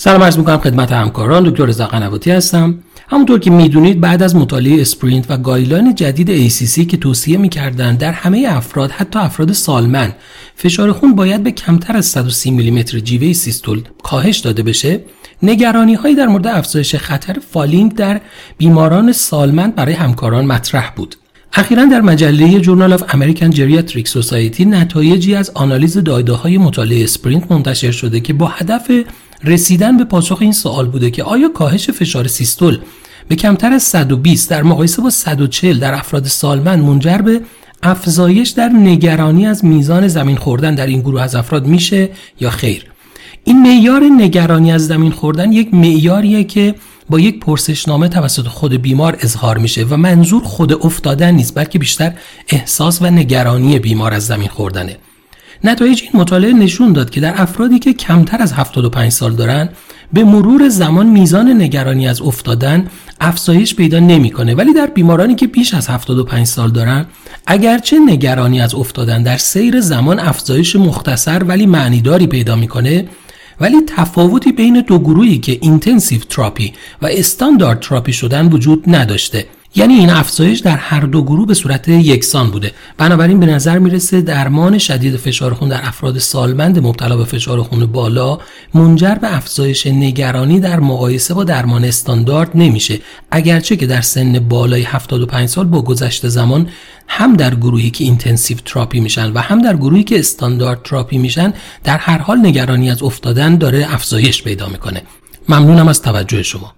سلام عرض می‌کنم خدمت همکاران. دکتر رضا قنواتی هستم. همونطور که می‌دونید بعد از مطالعه SPRINT و guideline جدید ACC که توصیه می‌کردن در همه افراد حتی افراد سالمن فشار خون باید به کمتر از 130 میلیمتر جیوه سیستول کاهش داده بشه نگرانی هایی در مورد افزایش خطر falling در بیماران سالمند برای همکاران مطرح بود. اخیرا در مجله Journal of American Geriatrics Society نتایجی از آنالیز داده های مطالعه SPRINT منتشر شده که با هدف رسیدن به پاسخ این سوال بوده که آیا کاهش فشار سیستول به کمتر از 120 در مقایسه با 140 در افراد سالمند منجر به افزایش در نگرانی از میزان زمین خوردن در این گروه از افراد میشه یا خیر؟ این معیار نگرانی از زمین خوردن یک معیاریه که با یک پرسشنامه توسط خود بیمار اظهار میشه و منظور خود افتادن نیست بلکه بیشتر احساس و نگرانی بیمار از زمین خوردنه. نتایج این مطالعه نشون داد که در افرادی که کمتر از 75 سال دارن به مرور زمان میزان نگرانی از افتادن افزایش پیدا نمی‌کنه. ولی در بیمارانی که بیش از 75 سال دارن اگرچه نگرانی از افتادن در سیر زمان افزایش مختصر ولی معنیداری پیدا می‌کنه ولی تفاوتی بین دو گروهی که intensive therapy و standard therapy شدن وجود نداشته. یعنی این افزایش در هر دو گروه به صورت یکسان بوده. بنابراین به نظر می‌رسه درمان شدید فشار خون در افراد سالمند مبتلا به فشار خون بالا منجر به افزایش نگرانی در مقایسه با درمان استاندارد نمیشه. اگرچه که در سن بالای 75 سال با گذشت زمان هم در گروهی که intensive therapy میشن و هم در گروهی که standard therapy میشن در هر حال نگرانی از افتادن داره افزایش پیدا می‌کنه. ممنونم از توجه شما.